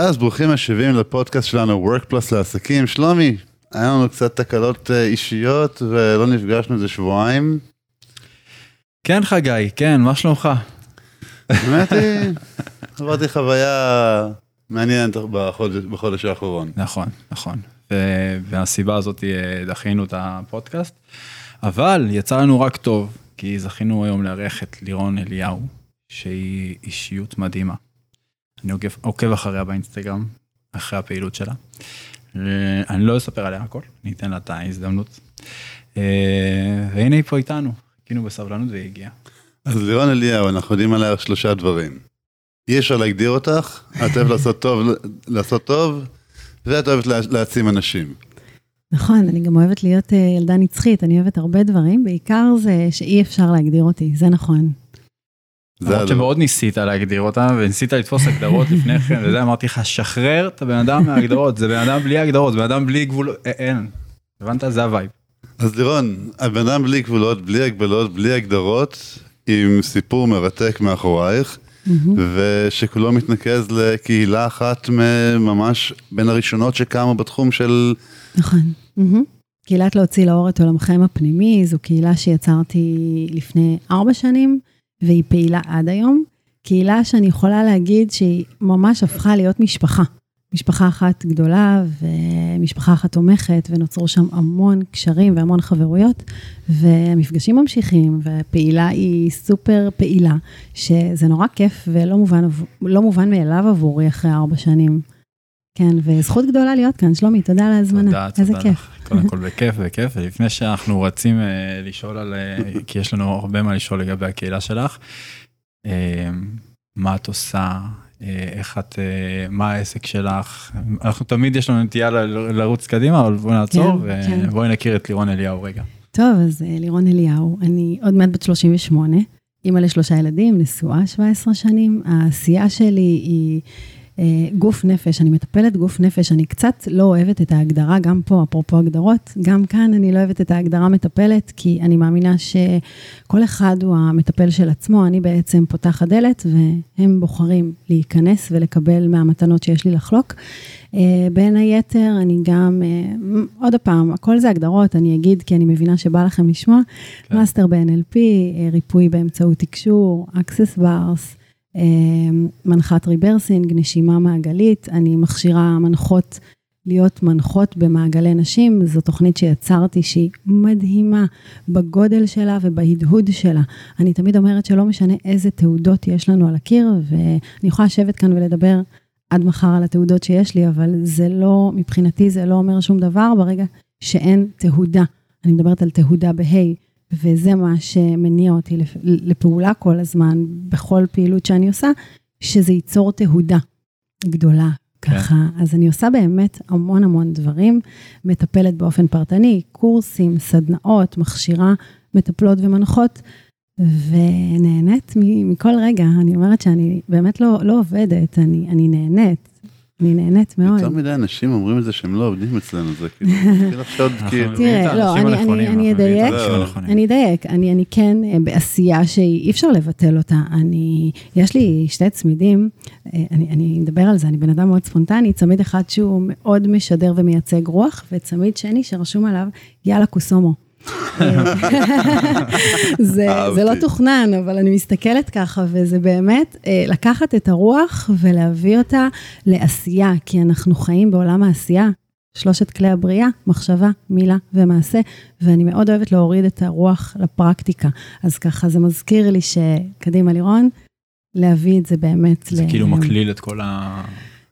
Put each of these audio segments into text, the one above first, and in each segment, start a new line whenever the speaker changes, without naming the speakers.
אז ברוכים השבים לפודקאסט שלנו, Work Plus לעסקים. שלומי, היה לנו קצת תקלות אה, אישיות ולא נפגשנו איזה שבועיים.
כן חגי, כן, מה שלומך?
האמת היא, עברתי חוויה מעניינת בחודש, בחודש האחרון.
נכון, נכון. והסיבה הזאת אה, דחינו את הפודקאסט, אבל יצא לנו רק טוב, כי זכינו היום לארח את לירון אליהו, שהיא אישיות מדהימה. אני עוקב, עוקב אחריה באינסטגרם, אחרי הפעילות שלה. אני לא אספר עליה הכל, אני אתן לה את ההזדמנות. אה, והנה היא פה איתנו, חיכינו בסבלנות והיא הגיעה.
אז לירון אליהו, אנחנו יודעים עליה שלושה דברים. אי אפשר להגדיר אותך, את אוהבת לעשות טוב, לעשות טוב, ואת אוהבת להעצים אנשים.
נכון, אני גם אוהבת להיות אה, ילדה נצחית, אני אוהבת הרבה דברים, בעיקר זה שאי אפשר להגדיר אותי, זה נכון.
למרות שמאוד ניסית להגדיר אותה וניסית לתפוס הגדרות לפני כן וזה אמרתי לך שחרר את הבן אדם מההגדרות זה בן אדם בלי הגדרות זה בן אדם בלי גבולות אין. הבנת זה ה vibe.
אז לירון הבן אדם בלי גבולות בלי הגבלות בלי הגדרות עם סיפור מרתק מאחורייך ושכולו מתנקז לקהילה אחת ממש בין הראשונות שקמו בתחום של.
נכון. קהילת להוציא לאור את עולמכם הפנימי זו קהילה שיצרתי לפני ארבע שנים. והיא פעילה עד היום. קהילה שאני יכולה להגיד שהיא ממש הפכה להיות משפחה. משפחה אחת גדולה ומשפחה אחת תומכת, ונוצרו שם המון קשרים והמון חברויות, והמפגשים ממשיכים, והפעילה היא סופר פעילה, שזה נורא כיף ולא מובן, לא מובן מאליו עבורי אחרי ארבע שנים. כן, וזכות גדולה להיות כאן, שלומי, תודה על ההזמנה,
תודה, איזה תודה כיף. לך. קודם כל בכיף, בכיף, ולפני שאנחנו רצים uh, לשאול על, uh, כי יש לנו הרבה מה לשאול לגבי הקהילה שלך, uh, מה את עושה, איך את, מה העסק שלך, אנחנו תמיד יש לנו נטייה לרוץ קדימה, אבל בואי נעצור, כן, ובואי כן. נכיר את לירון אליהו רגע.
טוב, אז לירון אליהו, אני עוד מעט בת 38, אימא לשלושה ילדים, נשואה 17 שנים, העשייה שלי היא... אה, גוף נפש, אני מטפלת גוף נפש, אני קצת לא אוהבת את ההגדרה, גם פה, אפרופו הגדרות, גם כאן אני לא אוהבת את ההגדרה מטפלת, כי אני מאמינה שכל אחד הוא המטפל של עצמו, אני בעצם פותחת דלת, והם בוחרים להיכנס ולקבל מהמתנות שיש לי לחלוק. Uh, בין היתר, אני גם, uh, עוד פעם, הכל זה הגדרות, אני אגיד, כי אני מבינה שבא לכם לשמוע, כן. master ב-NLP, ריפוי באמצעות תקשור, access bars, מנחת rebirthing, נשימה מעגלית, אני מכשירה מנחות להיות מנחות במעגלי נשים, זו תוכנית שיצרתי שהיא מדהימה בגודל שלה ובהדהוד שלה. אני תמיד אומרת שלא משנה איזה תעודות יש לנו על הקיר, ואני יכולה לשבת כאן ולדבר עד מחר על התעודות שיש לי, אבל זה לא, מבחינתי זה לא אומר שום דבר ברגע שאין תהודה. אני מדברת על תהודה בה'. וזה מה שמניע אותי לפעולה כל הזמן, בכל פעילות שאני עושה, שזה ייצור תהודה גדולה. כן. ככה, אז אני עושה באמת המון המון דברים, מטפלת באופן פרטני, קורסים, סדנאות, מכשירה מטפלות ומנחות, ונהנית מכל רגע. אני אומרת שאני באמת לא, לא עובדת, אני, אני נהנית. אני נהנית מאוד.
יותר מדי אנשים אומרים את זה שהם לא עובדים אצלנו, זה כאילו, מתחיל כאילו.
תראה, לא, אני אדייק, אני אדייק, אני כן אה, בעשייה שאי אפשר לבטל אותה. אני, יש לי שתי צמידים, אה, אני אדבר על זה, אני בן אדם מאוד ספונטני, צמיד אחד שהוא מאוד משדר ומייצג רוח, וצמיד שני שרשום עליו, יאללה קוסומו. זה, זה לא תוכנן, אבל אני מסתכלת ככה, וזה באמת אה, לקחת את הרוח ולהביא אותה לעשייה, כי אנחנו חיים בעולם העשייה. שלושת כלי הבריאה, מחשבה, מילה ומעשה, ואני מאוד אוהבת להוריד את הרוח לפרקטיקה. אז ככה זה מזכיר לי שקדימה לירון, להביא את זה באמת.
זה ל... כאילו מקליל את כל ה...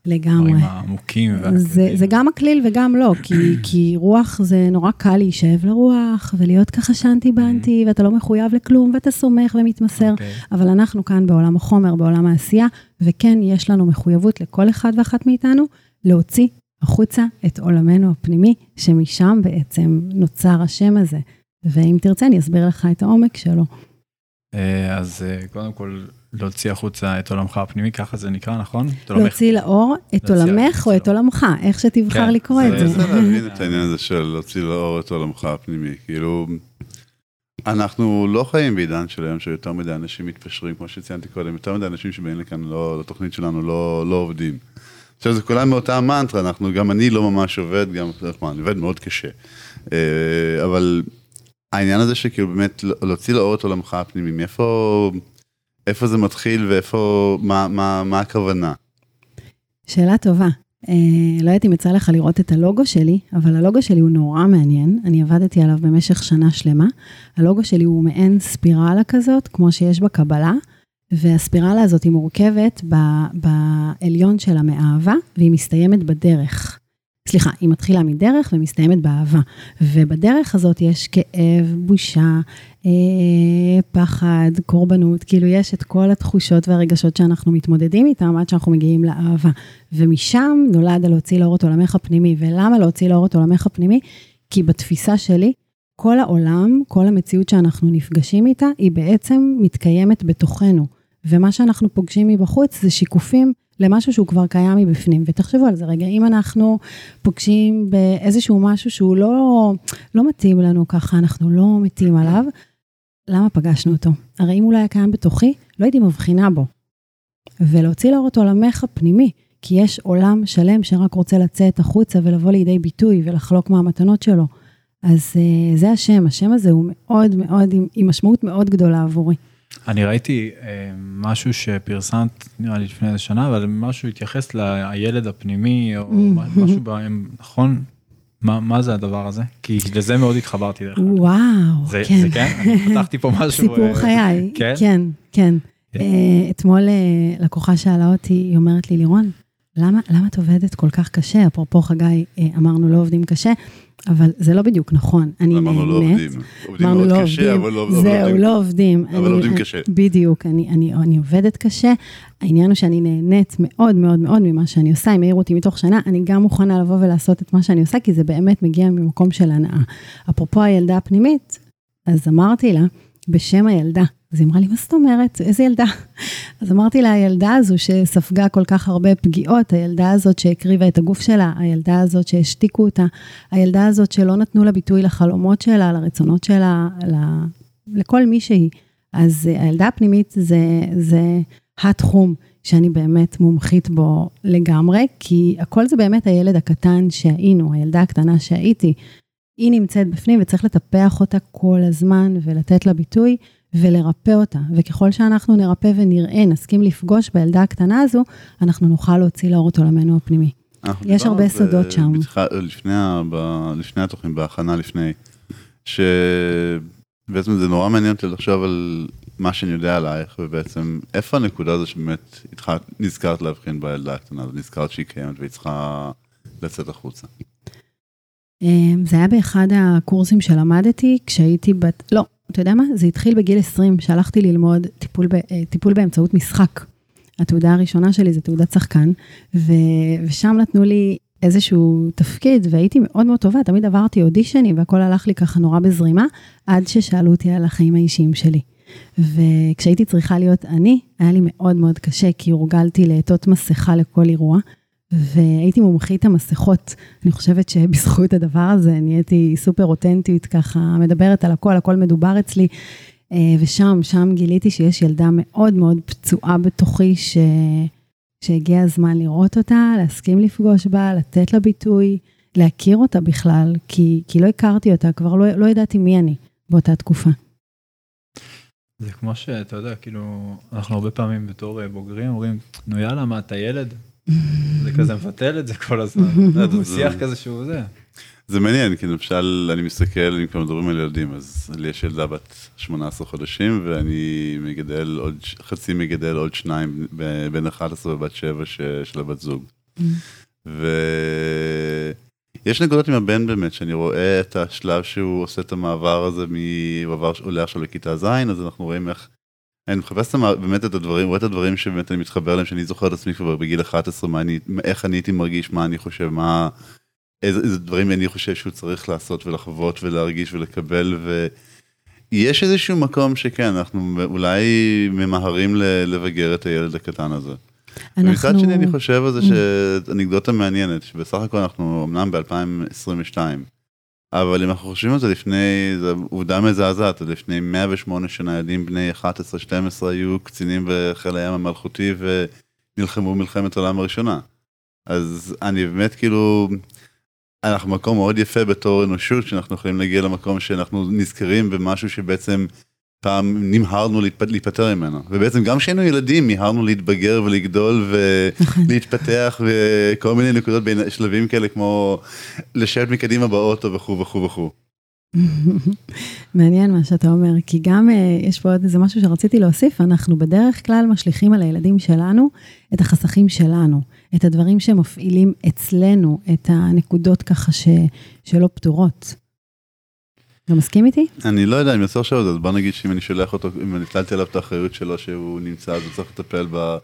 לגמרי.
דברים העמוקים.
זה, זה גם מקליל וגם לא, כי, כי רוח זה נורא קל להישאב לרוח, ולהיות ככה שאנטי בנטי, mm-hmm. ואתה לא מחויב לכלום, ואתה סומך ומתמסר, okay. אוקיי. אבל אנחנו כאן בעולם החומר, בעולם העשייה, וכן, יש לנו מחויבות לכל אחד ואחת מאיתנו להוציא החוצה את עולמנו הפנימי, שמשם בעצם נוצר השם הזה. ואם תרצה, אני אסביר לך את העומק שלו.
אה, אז אה, קודם כל, להוציא החוצה את עולמך הפנימי, ככה זה נקרא, נכון?
להוציא לאור את עולמך או את עולמך, איך שתבחר כן, לקרוא את זה.
זה להבין את העניין הזה של להוציא לאור את עולמך הפנימי, כאילו, אנחנו לא חיים בעידן של היום שיותר מדי אנשים מתפשרים, כמו שציינתי קודם, יותר מדי אנשים שבאים לכאן לא, לתוכנית שלנו לא, לא עובדים. עכשיו זה כולם מאותה מנטרה, אנחנו, גם אני לא ממש עובד, גם, אני עובד מאוד קשה. אה, אבל העניין הזה שכאילו באמת להוציא לאור את עולמך הפנימי, מאיפה, איפה זה מתחיל ואיפה, מה, מה, מה הכוונה?
שאלה טובה. אה, לא יודעת אם יצא לך לראות את הלוגו שלי, אבל הלוגו שלי הוא נורא מעניין, אני עבדתי עליו במשך שנה שלמה. הלוגו שלי הוא מעין ספירלה כזאת, כמו שיש בקבלה, והספירלה הזאת היא מורכבת ב- בעליון שלה מאהבה, והיא מסתיימת בדרך. סליחה, היא מתחילה מדרך ומסתיימת באהבה. ובדרך הזאת יש כאב, בושה, פחד, קורבנות, כאילו יש את כל התחושות והרגשות שאנחנו מתמודדים איתם עד שאנחנו מגיעים לאהבה. ומשם נולד הלהוציא לאור את עולמך הפנימי. ולמה להוציא לאור את עולמך הפנימי? כי בתפיסה שלי, כל העולם, כל המציאות שאנחנו נפגשים איתה, היא בעצם מתקיימת בתוכנו. ומה שאנחנו פוגשים מבחוץ זה שיקופים למשהו שהוא כבר קיים מבפנים. ותחשבו על זה רגע, אם אנחנו פוגשים באיזשהו משהו שהוא לא, לא מתאים לנו ככה, אנחנו לא מתים עליו, למה פגשנו אותו? הרי אם הוא לא היה קיים בתוכי, לא הייתי מבחינה בו. ולהוציא לאור את עולמך פנימי, כי יש עולם שלם שרק רוצה לצאת החוצה ולבוא לידי ביטוי ולחלוק מהמתנות שלו. אז uh, זה השם, השם הזה הוא מאוד מאוד, עם, עם משמעות מאוד גדולה עבורי.
אני ראיתי אה, משהו שפרסמת, נראה לי לפני איזה שנה, אבל משהו התייחס לילד הפנימי, או
Mm-hmm.
משהו בהם, נכון? מה, מה זה הדבר הזה? כי לזה מאוד התחברתי דרך אגב.
וואו,
זה,
כן.
זה כן? אני פתחתי פה משהו.
סיפור
אה,
חיי,
כן?
כן, כן.
כן.
אה, אתמול אה, לקוחה שאלה אותי, היא אומרת לי, לירון, למה, למה את עובדת כל כך קשה? אפרופו חגי, אה, אמרנו לא עובדים קשה, אבל זה לא בדיוק נכון. אני נהנית.
אמרנו לא עובדים. עובדים מאוד
לא
קשה,
עובדים,
אבל לא אבל
זהו,
עובדים.
לא עובדים.
אבל
אני-
עובדים
אני-
קשה.
בדיוק, אני, אני, אני עובדת קשה. העניין הוא שאני נהנית מאוד מאוד מאוד ממה שאני עושה. אם העירו אותי מתוך שנה, אני גם מוכנה לבוא ולעשות את מה שאני עושה, כי זה באמת מגיע ממקום של הנאה. אפרופו הילדה הפנימית, אז אמרתי לה, בשם הילדה. אז היא אמרה לי, מה זאת אומרת? איזה ילדה? אז אמרתי לה, הילדה הזו שספגה כל כך הרבה פגיעות, הילדה הזאת שהקריבה את הגוף שלה, הילדה הזאת שהשתיקו אותה, הילדה הזאת שלא נתנו לה ביטוי לחלומות שלה, לרצונות שלה, ל... לכל מי שהיא. אז אה, הילדה הפנימית זה, זה התחום שאני באמת מומחית בו לגמרי, כי הכל זה באמת הילד הקטן שהיינו, הילדה הקטנה שהייתי. היא נמצאת בפנים וצריך לטפח אותה כל הזמן ולתת לה ביטוי ולרפא אותה. וככל שאנחנו נרפא ונראה, נסכים לפגוש בילדה הקטנה הזו, אנחנו נוכל להוציא לאור את עולמנו הפנימי. יש הרבה סודות שם.
בתח- לפני, ה- ב- לפני התוכנית, בהכנה לפני, שבעצם זה נורא מעניין אותי לחשוב על מה שאני יודע עלייך, ובעצם איפה הנקודה הזו שבאמת התחלת, נזכרת להבחין בילדה הקטנה הזו, נזכרת שהיא קיימת והיא צריכה לצאת החוצה.
אמ, זה היה באחד הקורסים שלמדתי כשהייתי בת, לא, אתה יודע מה? זה התחיל בגיל 20, שהלכתי ללמוד טיפול, ב, אה, טיפול באמצעות משחק. התעודה הראשונה שלי זה תעודת שחקן, ו, ושם נתנו לי איזשהו תפקיד, והייתי מאוד מאוד טובה, תמיד עברתי אודישנים והכל הלך לי ככה נורא בזרימה, עד ששאלו אותי על החיים האישיים שלי. וכשהייתי צריכה להיות אני, היה לי מאוד מאוד קשה, כי הורגלתי לעטות מסכה לכל אירוע, והייתי מומחית המסכות. אני חושבת שבזכות הדבר הזה נהייתי סופר אותנטית, ככה מדברת על הכל, הכל מדובר אצלי. אה, ושם, שם גיליתי שיש ילדה מאוד מאוד פצועה בתוכי, ש... שהגיע הזמן לראות אותה, להסכים לפגוש בה, לתת לה ביטוי, להכיר אותה בכלל, כי, כי לא הכרתי אותה, כבר לא, לא ידעתי מי אני באותה תקופה.
זה כמו שאתה יודע, כאילו, אנחנו הרבה פעמים בתור אה, בוגרים אומרים, נו יאללה, מה, אתה ילד? זה כזה מבטל את זה כל הזמן. זה שיח כזה שהוא זה.
זה מעניין, כי למשל, אני מסתכל, אם כבר מדברים על ילדים, אז לי יש ילדה בת 18 חודשים, ואני מגדל עוד, חצי מגדל עוד שניים, ב- בן 11 ובת 7 ש, של הבת זוג. ויש נקודות עם הבן באמת, שאני רואה את השלב שהוא עושה את המעבר הזה, מ... הוא עולה עכשיו לכיתה ז', אז אנחנו רואים איך... אני מחפש באמת את הדברים, רואה את הדברים שבאמת אני מתחבר אליהם, שאני זוכר את עצמי כבר בגיל 11, מה אני, איך אני הייתי מרגיש, מה אני חושב, מה... איזה, איזה דברים אני חושב שהוא צריך לעשות ולחוות ולהרגיש ולקבל, ויש איזשהו מקום שכן, אנחנו אולי ממהרים לבגר את הילד הקטן הזה. ומצד שני אני חושב על זה שאנקדוטה מעניינת, שבסך הכל אנחנו אמנם ב-2022, אבל אם אנחנו חושבים על זה לפני, זו עובדה מזעזעת, לפני 108 שנה ילדים בני 11-12 היו קצינים בחיל הים המלכותי ונלחמו מלחמת העולם הראשונה. אז אני באמת כאילו, אנחנו מקום מאוד יפה בתור אנושות, שאנחנו יכולים להגיע למקום שאנחנו נזכרים במשהו שבעצם פעם נמהרנו להיפ- להיפטר ממנו. ובעצם גם כשהיינו ילדים מיהרנו להתבגר ולגדול ולהתפתח וכל מיני נקודות בין שלבים כאלה כמו לשבת מקדימה באוטו וכו' וכו' וכו'.
מעניין מה שאתה אומר, כי גם אה, יש פה עוד איזה משהו שרציתי להוסיף, אנחנו בדרך כלל משליכים על הילדים שלנו את החסכים שלנו, את הדברים שמפעילים אצלנו, את הנקודות ככה ש, שלא פתורות. אתה מסכים איתי?
אני לא יודע, אני מנסה עכשיו, אז בוא נגיד שאם אני שולח אותו, אם אני הטלתי עליו את האחריות שלו שהוא נמצא, אז הוא צריך לטפל ב...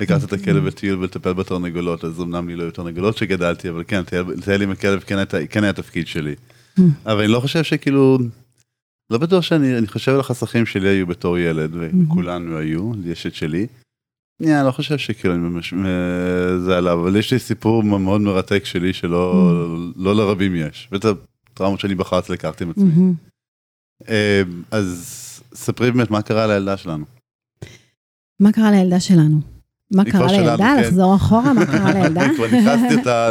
לקחת את הכלב לטיול ולטפל בתרנגולות, אז אמנם לי לא היו תרנגולות שגדלתי, אבל כן, לטייל עם הכלב כן כן היה תפקיד שלי. אבל אני לא חושב שכאילו, לא בטוח שאני, אני חושב על החסכים שלי היו בתור ילד, וכולנו היו, יש את שלי. אני לא חושב שכאילו אני ממש, זה עליו, אבל יש לי סיפור מאוד מרתק שלי שלא לא לרבים יש, ואת הטראומות שאני בחרתי לקחתי עם עצמי. אה, אז ספרי באמת מה קרה לילדה שלנו.
מה קרה לילדה שלנו? מה קרה לילדה?
כן.
לחזור אחורה, מה קרה לילדה?
כבר נכנסתי אותה,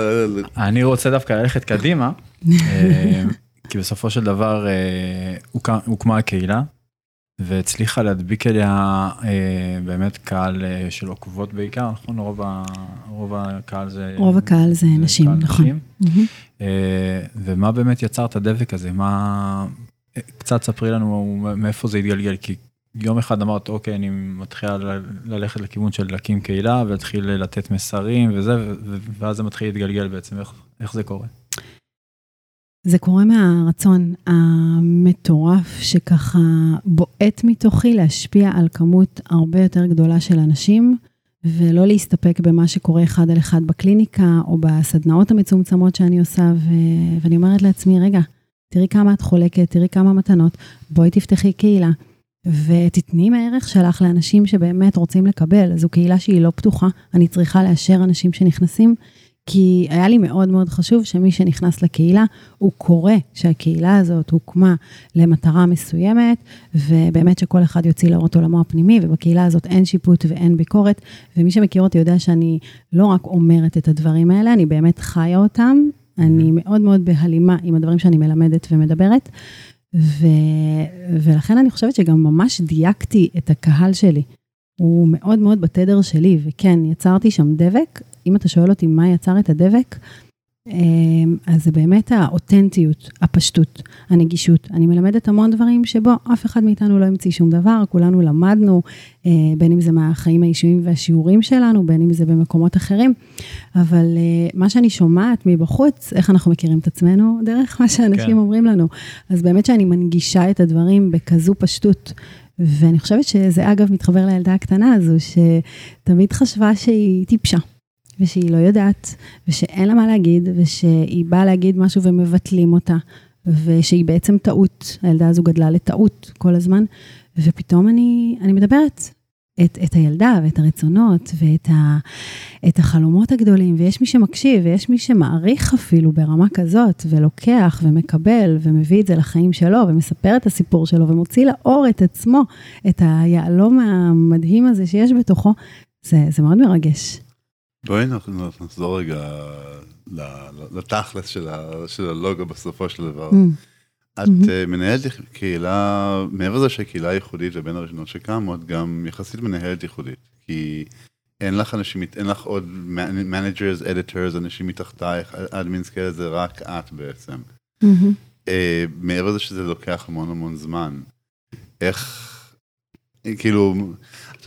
אני רוצה דווקא ללכת קדימה, אה, כי בסופו של דבר אה, הוקמה הקהילה, והצליחה להדביק אליה אה, באמת קהל אה, של עוקבות בעיקר, נכון? רוב ה- רוב הקהל זה...
רוב הקהל זה נשים,
קהל
נכון.
נשים.
מהמם.
אה, ומה באמת יצר את הדבק הזה? מה... קצת ספרי לנו מאיפה זה התגלגל, כי יום אחד אמרת, אוקיי, אני מתחילה ללכת לכיוון של להקים קהילה ולהתחיל לתת מסרים וזה, ואז זה מתחיל להתגלגל בעצם, איך, איך זה קורה?
זה קורה מהרצון המטורף שככה בועט מתוכי להשפיע על כמות הרבה יותר גדולה של אנשים, ולא להסתפק במה שקורה אחד על אחד בקליניקה או בסדנאות המצומצמות שאני עושה, ו... ואני אומרת לעצמי, רגע, תראי כמה את חולקת, תראי כמה מתנות, בואי תפתחי קהילה. ותתני מהערך שלך לאנשים שבאמת רוצים לקבל. זו קהילה שהיא לא פתוחה, אני צריכה לאשר אנשים שנכנסים, כי היה לי מאוד מאוד חשוב שמי שנכנס לקהילה, הוא קורא שהקהילה הזאת הוקמה למטרה מסוימת, ובאמת שכל אחד יוציא לאור את עולמו הפנימי, ובקהילה הזאת אין שיפוט ואין ביקורת, ומי שמכיר אותי יודע שאני לא רק אומרת את הדברים האלה, אני באמת חיה אותם, אני מאוד מאוד בהלימה עם הדברים שאני מלמדת ומדברת, ו... ולכן אני חושבת שגם ממש דייקתי את הקהל שלי. הוא מאוד מאוד בתדר שלי, וכן, יצרתי שם דבק. אם אתה שואל אותי מה יצר את הדבק, אמ, אז זה באמת האותנטיות, הפשטות, הנגישות. אני מלמדת המון דברים שבו אף אחד מאיתנו לא המציא שום דבר, כולנו למדנו, אה, בין אם זה מהחיים האישיים והשיעורים שלנו, בין אם זה במקומות אחרים, אבל אה, מה שאני שומעת מבחוץ, איך אנחנו מכירים את עצמנו, דרך מה שאנשים
כן.
אומרים לנו. אז באמת שאני מנגישה את הדברים בכזו פשטות. ואני חושבת שזה אגב מתחבר לילדה הקטנה הזו, שתמיד חשבה שהיא טיפשה, ושהיא לא יודעת, ושאין לה מה להגיד, ושהיא באה להגיד משהו ומבטלים אותה, ושהיא בעצם טעות. הילדה הזו גדלה לטעות כל הזמן, ופתאום אני, אני מדברת. את, את הילדה ואת הרצונות ואת ה, את החלומות הגדולים, ויש מי שמקשיב, ויש מי שמעריך אפילו ברמה כזאת, ולוקח ומקבל ומביא את זה לחיים שלו, ומספר את הסיפור שלו, ומוציא לאור את עצמו, את היהלום המדהים הזה שיש בתוכו, זה, זה מאוד מרגש.
בואי נחזור רגע לתכלס של ה- של הלוגו בסופו של דבר.
Mm,
את
מהמם.
אה, מנהלת קהילה, מעבר לזה שהקהילה ייחודית ובין הראשונות שקמות, גם יחסית מנהלת ייחודית. כי אין לך אנשים, אין לך עוד managers, editors, אנשים מתחתייך, admins כאלה, זה רק את בעצם.
מהמם.
אה, מעבר לזה שזה לוקח המון המון זמן. איך, כאילו,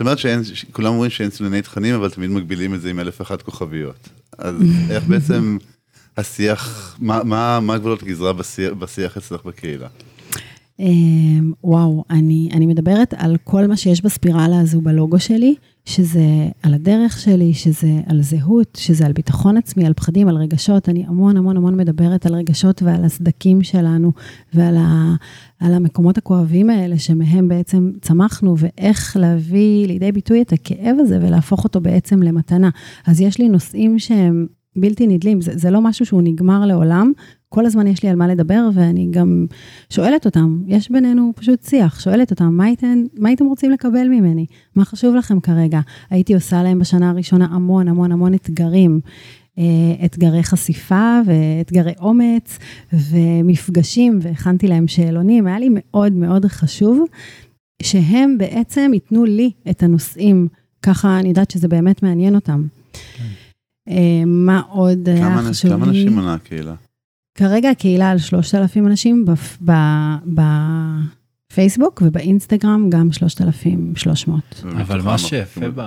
אומרת שאין, כולם אומרים שאין סינוני תכנים, אבל תמיד מגבילים את זה עם אלף ואחת כוכביות. אז איך בעצם השיח, מה, מה, מה גבולות הגזרה בשיח, בשיח אצלך בקהילה?
אמ, וואו, אני, אני מדברת על כל מה שיש בספירלה הזו בלוגו שלי, שזה על הדרך שלי, שזה על זהות, שזה על ביטחון עצמי, על פחדים, על רגשות. אני המון המון המון מדברת על רגשות ועל הסדקים שלנו, ועל ה, על המקומות הכואבים האלה שמהם בעצם צמחנו, ואיך להביא לידי ביטוי את הכאב הזה ולהפוך אותו בעצם למתנה. אז יש לי נושאים שהם בלתי נדלים, זה, זה לא משהו שהוא נגמר לעולם. כל הזמן יש לי על מה לדבר, ואני גם שואלת אותם, יש בינינו פשוט שיח, שואלת אותם, מה, הייתם, מה הייתם רוצים לקבל ממני? מה חשוב לכם כרגע? הייתי עושה להם בשנה הראשונה המון המון המון אתגרים. אה, אתגרי חשיפה ואתגרי אומץ ומפגשים, והכנתי להם שאלונים, היה לי מאוד מאוד חשוב שהם בעצם ייתנו לי את הנושאים, ככה אני יודעת שזה באמת מעניין אותם. אה, מה עוד היה
כמה אנש-
חשוב
כמה
לי?
אנשים מנה הקהילה?
כרגע הקהילה על 3,000 אנשים בפ- ב- בפייסבוק ובאינסטגרם גם 3,300.
אבל מה שיפה, ב-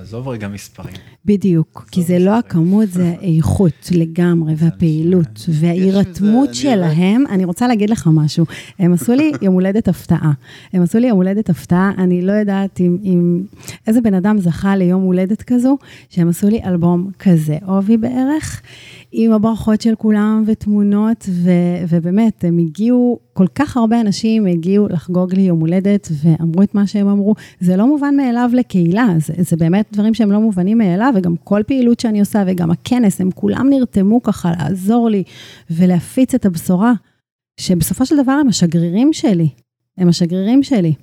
עזוב רגע מספרים.
בדיוק, כי זה לא הכמות, זה האיכות לגמרי, והפעילות, וההירתמות שלהם. אני רוצה להגיד לך משהו, הם עשו לי יום הולדת הפתעה. הם עשו לי יום הולדת הפתעה, אני לא יודעת אם, אם איזה בן אדם זכה ליום הולדת כזו, שהם עשו לי אלבום כזה, עובי בערך, עם הברכות של כולם ותמונות, ו, ובאמת, הם הגיעו, כל כך הרבה אנשים הגיעו לחגוג לי יום הולדת, ואמרו את מה שהם אמרו. זה לא מובן מאליו לקהילה, זה, זה באמת דברים שהם לא מובנים מאליו, וגם כל פעילות שאני עושה, וגם הכנס, הם כולם נרתמו ככה לעזור לי ולהפיץ את הבשורה, שבסופו של דבר הם השגרירים שלי. הם השגרירים שלי.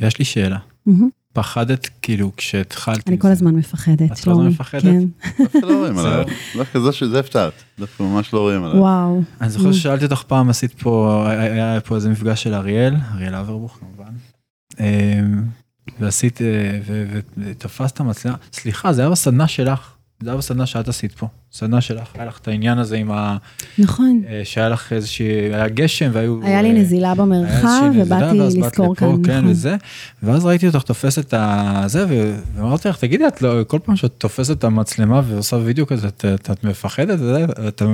יש לי שאלה.
מהמם.
פחדת כאילו כשהתחלת
אני כל. הזמן מפחדת,
את כל הזמן
שלומי.
מפחדת?
כן,
דווקא לא רואים. עליי. דווקא זה שזה הפתעת. דווקא ממש לא רואים עליי.
וואו.
אני זוכר ששאלתי אותך פעם, עשית פה, היה פה איזה מפגש של אריאל, אריאל אברבוך כמובן. אמ, ועשית, אה, ותפסת מצלמה, סליחה, זה היה בסדנה שלך, זה היה בסדנה שאת עשית פה, סדנה שלך, היה לך את העניין הזה עם ה...
נכון.
אה, שהיה לך איזושהי, היה גשם והיו...
היה לי
אה,
נזילה במרחב, ובאתי לזכור כאן,
כן,
נכון.
וזה, ואז ראיתי אותך תופסת את הזה, ו- ואמרתי לך, תגידי, את לא, כל פעם שאת תופסת את המצלמה ועושה וידאו כזה, את, את, את מפחדת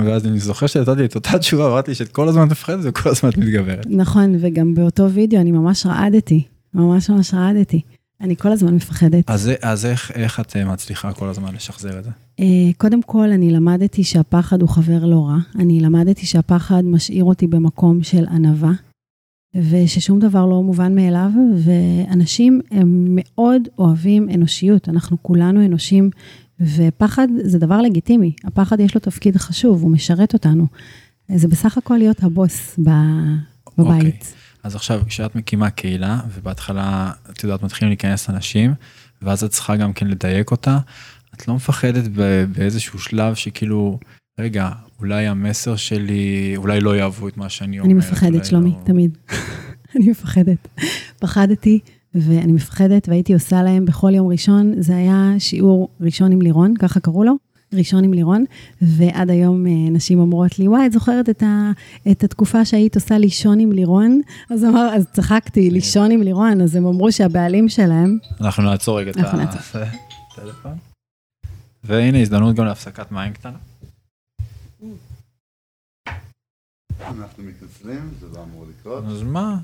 ואז אני זוכר שנתתי את אותה תשובה, אמרתי שאת כל הזמן מפחדת וכל הזמן את מתגברת.
נכון, וגם באותו וידאו אני ממש רעדתי. ממש ממש רעדתי. אני כל הזמן מפחדת.
אז, אז איך, איך את אה, מצליחה כל הזמן לשחזר את זה?
אה, קודם כל, אני למדתי שהפחד הוא חבר לא רע. אני למדתי שהפחד משאיר אותי במקום של ענווה, וששום דבר לא מובן מאליו, ואנשים הם מאוד אוהבים אנושיות. אנחנו כולנו אנושים, ופחד זה דבר לגיטימי. הפחד יש לו תפקיד חשוב, הוא משרת אותנו. זה בסך הכל להיות הבוס ב...
אוקיי. אז עכשיו, כשאת מקימה קהילה, ובהתחלה, את יודעת, מתחילים להיכנס אנשים, ואז את צריכה גם כן לדייק אותה, את לא מפחדת באיזשהו שלב שכאילו, רגע, אולי המסר שלי, אולי לא יאהבו את מה שאני אומר.
אני מפחדת, שלומי,
לא...
תמיד. אני מפחדת. פחדתי, ואני מפחדת, והייתי עושה להם בכל יום ראשון, זה היה שיעור ראשון עם לירון, ככה קראו לו, ראשון עם לירון, ועד היום אה, נשים אומרות לי, וואי, את זוכרת את, ה, את התקופה שהיית עושה לישון עם לירון? אז אמר, אז צחקתי, לישון עם לירון, אז הם אמרו שהבעלים שלהם,
אנחנו נעצור רגע את. הטלפון. והנה הזדמנות גם להפסקת מים קטנה.
אנחנו מתנצלים, זה לא אמור לקרות.
אז מה?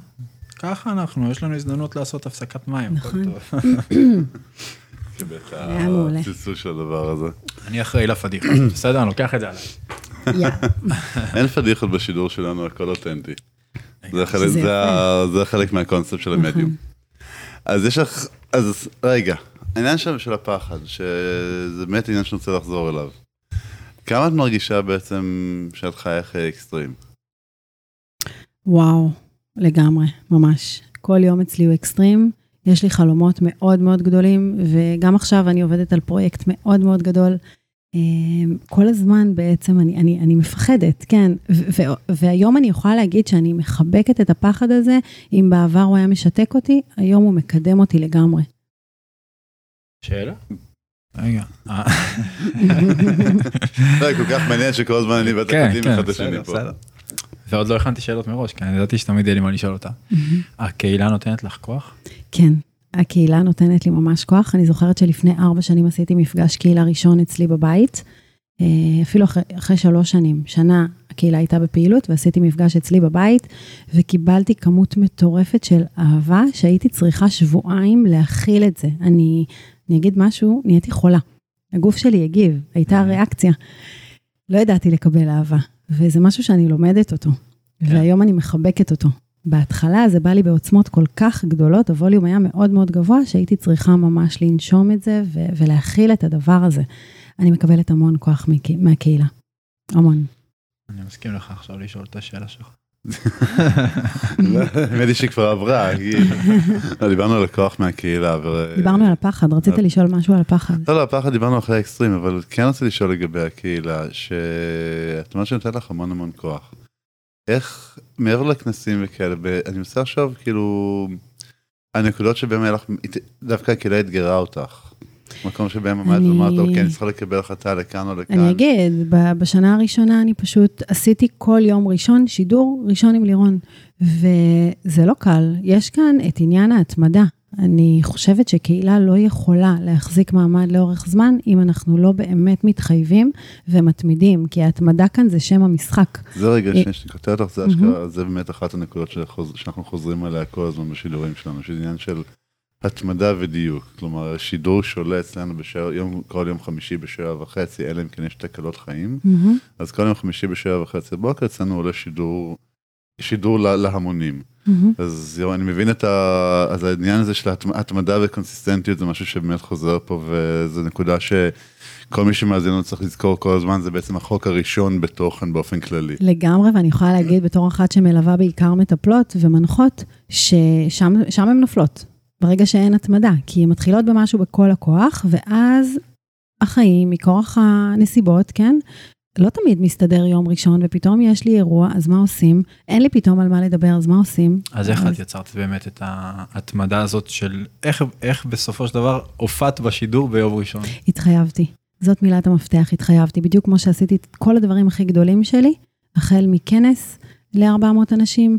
ככה אנחנו, יש לנו הזדמנות לעשות הפסקת מים, הכל
נכון. מעולה.
הצלצול של הדבר הזה.
אני אחראי לפדיחה, בסדר? אני לוקח את זה עליי.
אין פדיחות בשידור שלנו, הכל אותנטי. זה חלק- מהקונספט של המדיום. אז יש לך, אז רגע, העניין שם של הפחד, שזה באמת עניין שאני רוצה לחזור אליו. כמה את מרגישה בעצם שאת חיה חיי אקסטרים?
וואו, לגמרי, ממש. כל יום אצלי הוא אקסטרים, יש לי חלומות מאוד מאוד גדולים, וגם עכשיו אני עובדת על פרויקט מאוד מאוד גדול. אה, כל הזמן בעצם אני, אני, אני מפחדת, כן, ו- ו- והיום אני יכולה להגיד שאני מחבקת את הפחד הזה, אם בעבר הוא היה משתק אותי, היום הוא מקדם אותי לגמרי.
שאלה? רגע.
זה כל כך מעניין שכל הזמן אני ואתה
כן,
קוטעים
כן,
אחד את השני פה.
ועוד לא הכנתי שאלות מראש, כי אני ידעתי שתמיד יהיה לי מה לשאול אותה. הקהילה נותנת לך כוח?
כן, הקהילה נותנת לי ממש כוח. אני זוכרת שלפני ארבע שנים עשיתי מפגש קהילה ראשון אצלי בבית, אה, אפילו אחרי, אחרי שלוש שנים. שנה הקהילה הייתה בפעילות ועשיתי מפגש אצלי בבית, וקיבלתי כמות מטורפת של אהבה שהייתי צריכה שבועיים להכיל את זה. אני, אני אגיד משהו, נהייתי חולה. הגוף שלי הגיב, הייתה ריאקציה. לא ידעתי לקבל אהבה, וזה משהו שאני לומדת אותו, והיום אני מחבקת אותו. בהתחלה זה בא לי בעוצמות כל כך גדולות, הווליום היה מאוד מאוד גבוה, שהייתי צריכה ממש לנשום את זה ו- ולהכיל את הדבר הזה. אני מקבלת המון כוח מק- מהקהילה. המון.
אני מסכים לך עכשיו לשאול את השאלה שלך.
האמת היא שכבר עברה, לא, דיברנו על הכוח מהקהילה.
דיברנו על הפחד, רצית לשאול משהו על הפחד.
לא, לא, הפחד דיברנו אחרי האקסטרים, אבל כן רציתי לשאול לגבי הקהילה, שאת אומרת שנותן לך המון המון כוח. איך, מעבר לכנסים וכאלה, אני מנסה עכשיו, כאילו, הנקודות שבהם היה לך, דווקא הקהילה אתגרה אותך. מקום שבהם עמדת ואמרת, אוקיי, אני צריכה לקבל החלטה לכאן או לכאן.
אני אגיד, בשנה הראשונה אני פשוט עשיתי כל יום ראשון שידור ראשון עם לירון, וזה לא קל. יש כאן את עניין ההתמדה. אני חושבת שקהילה לא יכולה להחזיק מעמד לאורך זמן, אם אנחנו לא באמת מתחייבים ומתמידים, כי ההתמדה כאן זה שם המשחק.
זה רגע, אה, שאני קוטע אותך, זה אשכרה, זה באמת אחת הנקודות שאנחנו חוזרים עליה כל הזמן בשידורים שלנו, שזה עניין של... התמדה ודיוק, כלומר שידור שעולה אצלנו בשער, יום, כל יום חמישי בשעה וחצי, אלא אם כן יש תקלות חיים, mm-hmm. אז כל יום חמישי בשעה וחצי בבוקר אצלנו עולה שידור, שידור לה, להמונים. Mm-hmm. אז יו, אני מבין את ה... אז העניין הזה של התמדה וקונסיסטנטיות זה משהו שבאמת חוזר פה, וזו נקודה שכל מי שמאזין לנו צריך לזכור כל הזמן, זה בעצם החוק הראשון בתוכן באופן כללי.
לגמרי, ואני יכולה להגיד בתור אחת שמלווה בעיקר מטפלות ומנחות, ששם הן נופלות. ברגע שאין התמדה, כי הן מתחילות במשהו בכל הכוח, ואז החיים, מכורח הנסיבות, כן? לא תמיד מסתדר יום ראשון, ופתאום יש לי אירוע, אז מה עושים? אין לי פתאום על מה לדבר, אז מה עושים?
אז איך את יצרת באמת את ההתמדה הזאת של איך, איך בסופו של דבר הופעת בשידור ביום ראשון?
התחייבתי. זאת מילת המפתח, התחייבתי. בדיוק כמו שעשיתי את כל הדברים הכי גדולים שלי, החל מכנס ל-400 אנשים,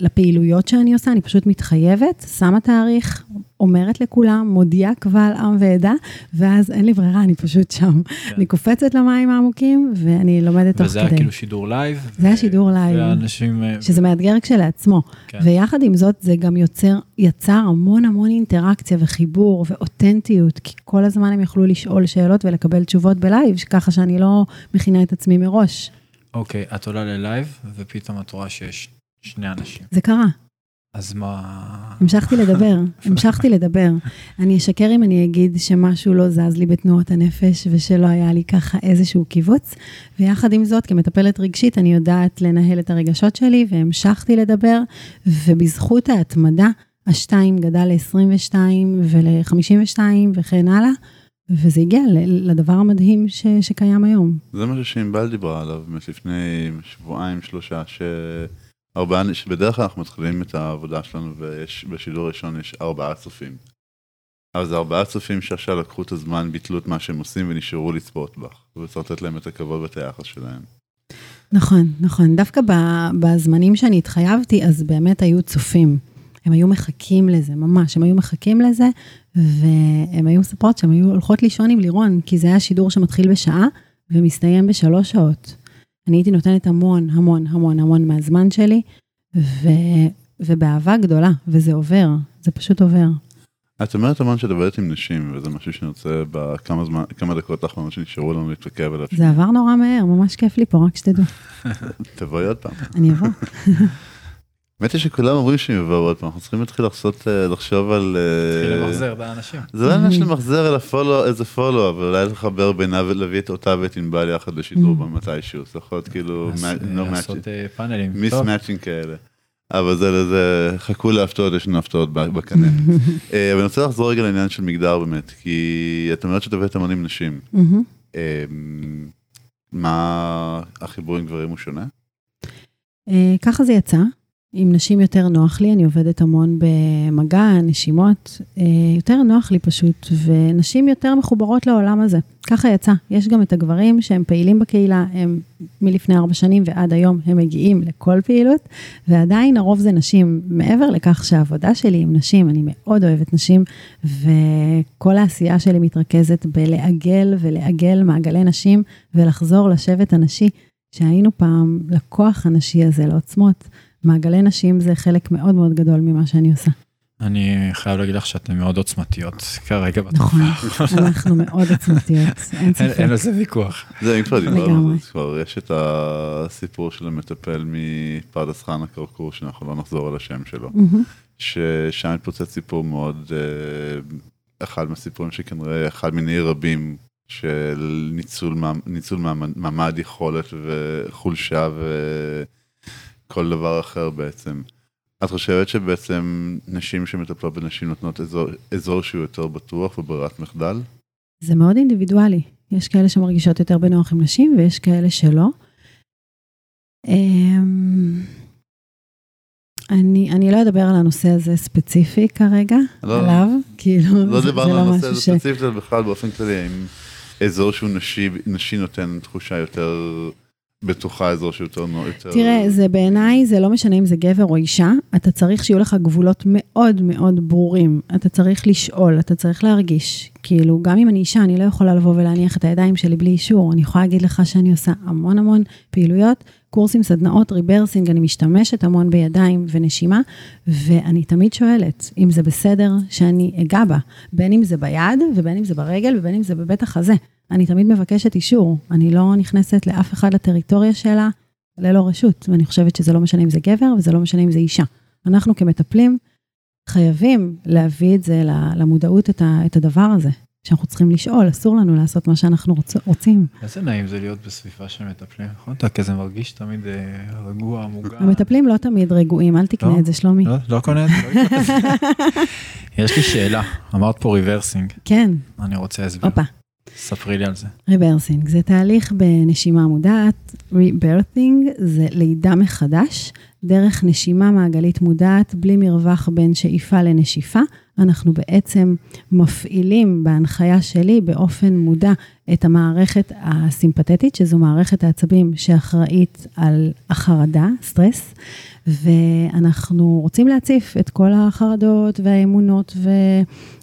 לפעילויות שאני עושה, אני פשוט מתחייבת, שמה תאריך, אומרת לכולם, מודיעה קבל עם ועדה, ואז אין לי ברירה, אני פשוט שם. כן. אני קופצת למים העמוקים, ואני לומדת תוך כדי.
וזה היה כאילו שידור live?
זה היה שידור live.
ואנשים...
אה, שזה מאתגר כשלעצמו. כן. ויחד עם זאת, זה גם יוצר, יצר המון המון אינטראקציה וחיבור ואותנטיות, כי כל הזמן הם יכלו לשאול שאלות ולקבל תשובות ב live, ככה שאני לא מכינה את עצמי מראש.
אוקיי, את עולה ל live, ופתאום את רואה שיש שני אנשים.
זה קרה.
אז מה...
המשכתי לדבר, המשכתי לדבר. אני אשקר אם אני אגיד שמשהו לא זז לי בתנועות הנפש ושלא היה לי ככה איזשהו קיבוץ. ויחד עם זאת, כמטפלת רגשית, אני יודעת לנהל את הרגשות שלי והמשכתי לדבר, ובזכות ההתמדה, השתיים גדל ל-22 ול-52 וכן הלאה. וזה הגיע לדבר המדהים ש, שקיים היום.
זה משהו שענבל דיברה עליו לפני שבועיים, שלושה, ש... ארבעה, שבדרך כלל אנחנו מתחילים את העבודה שלנו ויש, בשידור ראשון יש ארבעה צופים. זה ארבעה צופים שעכשיו לקחו את הזמן, ביטלו את מה שהם עושים ונשארו לצפות בך, וצריך לתת להם את הכבוד ואת היחס שלהם.
נכון, נכון. דווקא בזמנים שאני התחייבתי, אז באמת היו צופים. הם היו מחכים לזה, ממש, הם היו מחכים לזה, והם היו מספרות שהן היו הולכות לישון עם לירון, כי זה היה שידור שמתחיל בשעה ומסתיים בשלוש שעות. אני הייתי נותנת המון, המון, המון, המון מהזמן שלי, ו, ובאהבה גדולה, וזה עובר, זה פשוט עובר.
את אומרת המון שדברת עם נשים, וזה משהו שאני רוצה בכמה זמן, כמה דקות האחרונות שנשארו לנו להתווכב עליו.
זה עבר נורא מהר, ממש כיף לי פה, רק שתדעו.
תבואי עוד פעם.
אני אבוא.
האמת היא שכולם אומרים שהם יבואו עוד פעם, אנחנו צריכים להתחיל לחסות, אה, לחשוב על...
להתחיל אה, למחזר את האנשים.
זה לא עניין של למחזר אלא פולו, איזה פולו, אבל אולי לחבר בינה ולהביא את אותה ואת ענבל יחד לשידור במתישהו, זה יכול להיות כאילו...
לעשות פאנלים.
מיסמאצ'ינג כאלה. אבל זה, זה, חכו להפתעות, יש לנו הפתעות בקנה. אה, אבל אני רוצה לחזור רגע לעניין של מגדר באמת, כי את אומרת שאת עובדת המון עם נשים. מה החיבור עם גברים הוא שונה?
ככה זה יצא. עם נשים יותר נוח לי, אני עובדת המון במגע, נשימות, אה, יותר נוח לי פשוט, ונשים יותר מחוברות לעולם הזה. ככה יצא. יש גם את הגברים שהם פעילים בקהילה, הם מלפני ארבע שנים ועד היום הם מגיעים לכל פעילות, ועדיין הרוב זה נשים. מעבר לכך שהעבודה שלי עם נשים, אני מאוד אוהבת נשים, וכל העשייה שלי מתרכזת בלעגל ולעגל מעגלי נשים, ולחזור לשבט הנשי, שהיינו פעם לכוח הנשי הזה, לעוצמות. מעגלי נשים זה חלק מאוד מאוד גדול ממה שאני עושה.
אני חייב להגיד לך שאתן מאוד עוצמתיות כרגע
נכון, אנחנו מאוד עוצמתיות, אין ספק.
אין על זה ויכוח.
זה, אם כבר דיברנו, כבר יש את הסיפור של המטפל מפרדס חנה כרכור, שאנחנו לא נחזור על השם שלו, ששם התפוצץ סיפור מאוד, אה, אחד מהסיפורים שכנראה אחד מיני רבים של ניצול, מעמד יכולת וחולשה וכל דבר אחר בעצם. את חושבת שבעצם נשים שמטפלות בנשים נותנות אזור, אזור שהוא יותר בטוח וברירת מחדל?
זה מאוד אינדיבידואלי. יש כאלה שמרגישות יותר בנוח עם נשים ויש כאלה שלא. אמ, אני, אני לא אדבר על הנושא הזה ספציפי כרגע,
לא.
עליו, כאילו,
לא
זה, זה
דיברנו
לא
על הנושא
משהו
הזה
ש...
ספציפית, אלא בכלל באופן כללי, האם אזור שהוא נשי, נשי נותן תחושה יותר בטוחה, אזור שהוא יותר נוח, יותר...
תראה, זה בעיניי, זה לא משנה אם זה גבר או אישה, אתה צריך שיהיו לך גבולות מאוד מאוד ברורים. אתה צריך לשאול, אתה צריך להרגיש. כאילו, גם אם אני אישה, אני לא יכולה לבוא ולהניח את הידיים שלי בלי אישור. אני יכולה להגיד לך שאני עושה המון המון פעילויות, קורסים, סדנאות, rebirthing, אני משתמשת המון בידיים ונשימה, ואני תמיד שואלת אם זה בסדר שאני אגע בה, בין אם זה ביד, ובין אם זה ברגל, ובין אם זה בבית החזה. אני תמיד מבקשת אישור, אני לא נכנסת לאף אחד לטריטוריה שלה ללא רשות, ואני חושבת שזה לא משנה אם זה גבר וזה לא משנה אם זה אישה. אנחנו כמטפלים חייבים להביא את זה למודעות, את, ה, את הדבר הזה, שאנחנו צריכים לשאול, אסור לנו לעשות מה שאנחנו רוצ, רוצים.
איזה נעים זה להיות בסביבה של מטפלים, נכון? אתה כזה מרגיש תמיד אה, רגוע, מוגן.
המטפלים לא תמיד רגועים, אל תקנה
לא?
את זה, שלומי.
לא, לא קונה את זה. לא. יש לי שאלה, אמרת פה rebirthing,
כן,
אני רוצה הסבר.
הופה.
ספרי לי על זה.
rebirthing זה תהליך בנשימה מודעת, rebirthing זה לידה מחדש, דרך נשימה מעגלית מודעת, בלי מרווח בין שאיפה לנשיפה. אנחנו בעצם מפעילים בהנחיה שלי באופן מודע את המערכת הסימפתטית, שזו מערכת העצבים שאחראית על החרדה, סטרס, ואנחנו רוצים להציף את כל החרדות והאמונות ו...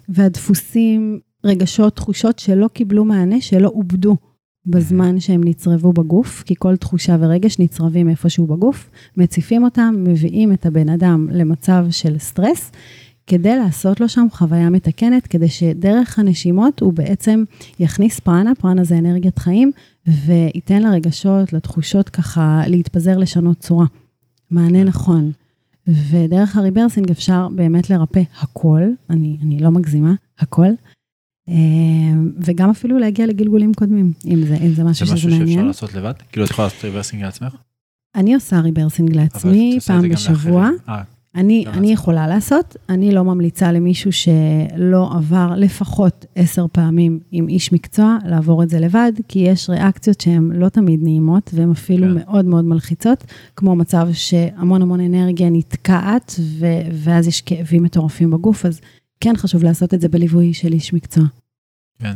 והדפוסים רגשות, תחושות שלא קיבלו מענה, שלא עובדו בזמן שהם נצרבו בגוף, כי כל תחושה ורגש נצרבים איפשהו בגוף, מציפים אותם, מביאים את הבן אדם למצב של סטרס, כדי לעשות לו שם חוויה מתקנת, כדי שדרך הנשימות הוא בעצם יכניס פרנה, פרנה זה אנרגיית חיים, וייתן לרגשות, לתחושות ככה להתפזר, לשנות צורה. מענה נכון. ודרך ה rebirthing אפשר באמת לרפא הכל, אני, אני לא מגזימה, הכל. וגם אפילו להגיע לגלגולים קודמים, אם זה, אם זה משהו שזה מעניין.
זה משהו שאפשר לעשות לבד? כאילו את יכולה לעשות rebirthing לעצמך?
אני עושה rebirthing לעצמי פעם בשבוע.
אה,
אני, אני יכולה לעשות, אני לא ממליצה למישהו שלא עבר לפחות עשר פעמים עם איש מקצוע לעבור את זה לבד, כי יש ריאקציות שהן לא תמיד נעימות והן אפילו כן. מאוד מאוד מלחיצות, כמו מצב שהמון המון אנרגיה נתקעת ו- ואז יש כאבים מטורפים בגוף, אז כן חשוב לעשות את זה בליווי של איש מקצוע.
כן.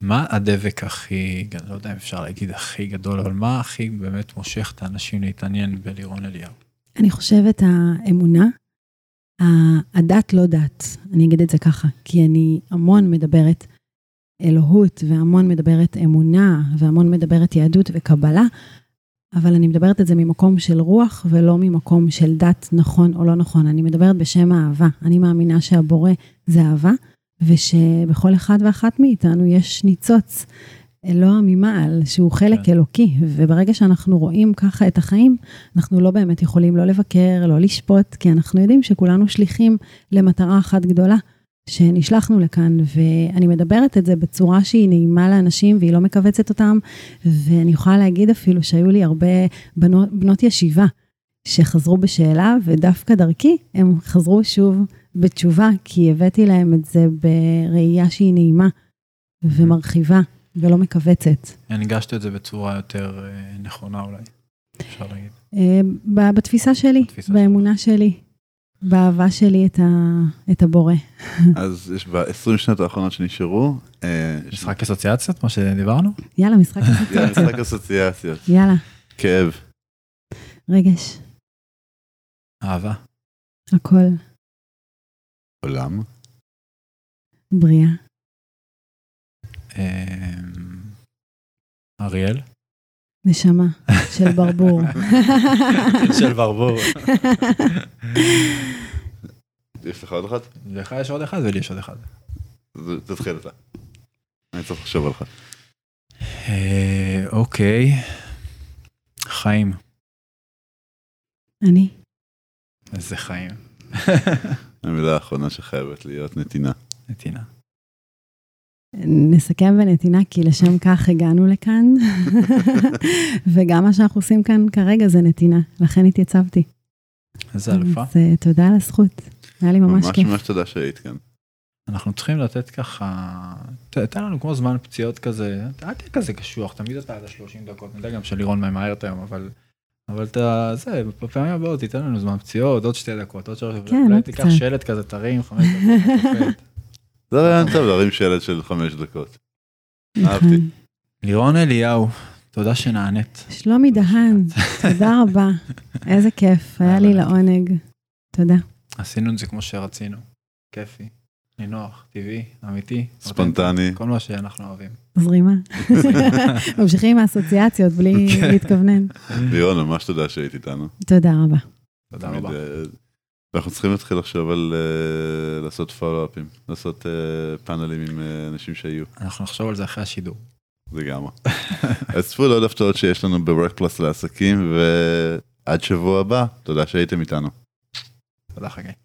מה הדבק הכי, לא יודע אם אפשר להגיד הכי גדול, אבל מה הכי באמת מושך את האנשים להתעניין בלירון אליהו?
אני חושבת האמונה, הדת לא דת, אני אגיד את זה ככה, כי אני המון מדברת אלוהות והמון מדברת אמונה והמון מדברת יהדות וקבלה, אבל אני מדברת את זה ממקום של רוח ולא ממקום של דת נכון או לא נכון. אני מדברת בשם האהבה. אני מאמינה שהבורא זה אהבה, ושבכל אחד ואחת מאיתנו יש ניצוץ אלוה ממעל, שהוא חלק כן. אלוקי, וברגע שאנחנו רואים ככה את החיים, אנחנו לא באמת יכולים לא לבקר, לא לשפוט, כי אנחנו יודעים שכולנו שליחים למטרה אחת גדולה, שנשלחנו לכאן, ואני מדברת את זה בצורה שהיא נעימה לאנשים והיא לא מכווצת אותם, ואני יכולה להגיד אפילו שהיו לי הרבה בנות, בנות ישיבה שחזרו בשאלה, ודווקא דרכי הם חזרו שוב בתשובה, כי הבאתי להם את זה בראייה שהיא נעימה ומרחיבה. ולא מכווצת.
הנגשת את זה בצורה יותר נכונה אולי, אפשר להגיד.
בתפיסה שלי, בתפיסה באמונה שלי. שלי, באהבה שלי את, ה, את הבורא.
אז יש ב-20 שנות האחרונות שנשארו.
משחק אסוציאציות, כמו שדיברנו?
יאללה, משחק אסוציאציות.
יאללה, משחק אסוציאציות.
יאללה.
כאב.
רגש.
אהבה.
הכל.
עולם.
בריאה.
אריאל?
נשמה, של ברבור.
של ברבור.
יש לך עוד אחד?
לך יש עוד אחד ולי יש עוד אחד.
תתחיל אתה. אני צריך לחשוב עליך.
אוקיי. חיים.
אני.
איזה חיים.
המילה האחרונה שחייבת להיות נתינה.
נתינה.
נסכם בנתינה, כי לשם כך הגענו לכאן, וגם מה שאנחנו עושים כאן כרגע זה נתינה, לכן התייצבתי.
איזה אלופה.
אז אה, תודה על הזכות, היה לי ממש
ממש
כיף.
ממש תודה שהיית כאן.
אנחנו צריכים לתת ככה, ת- תן לנו כמו זמן פציעות כזה, אל תהיה כזה קשוח, תמיד אתה עד ה-30 דקות, אני יודע גם שלירון ממהרת היום, אבל, אבל אתה, זה, בפעמים הבאות תיתן לנו זמן פציעות, עוד שתי דקות, עוד שלוש דקות,
כן,
אולי תיקח. שלט כזה, תרים חמש דקות.
זה רעיון טוב להרים שלט של חמש דקות. אהבתי.
לירון אליהו, תודה שנענית.
שלומי דהן, תודה רבה, איזה כיף, היה לי לעונג. תודה.
עשינו את זה כמו שרצינו, כיפי, נינוח, טבעי, אמיתי,
ספונטני.
כל מה שאנחנו אוהבים.
זרימה. ממשיכים עם האסוציאציות בלי
כן.
להתכוונן.
לירון, ממש תודה שהיית איתנו.
תודה רבה.
תודה רבה.
אנחנו צריכים להתחיל לחשוב על אה, לעשות פולו-אפים, לעשות אה, פאנלים עם אה, אנשים שהיו,
אנחנו נחשוב על זה אחרי השידור.
לגמרי. אז צפו לעוד הפתעות שיש לנו ב-work plus לעסקים, ועד שבוע הבא, תודה שהייתם איתנו.
תודה חגי.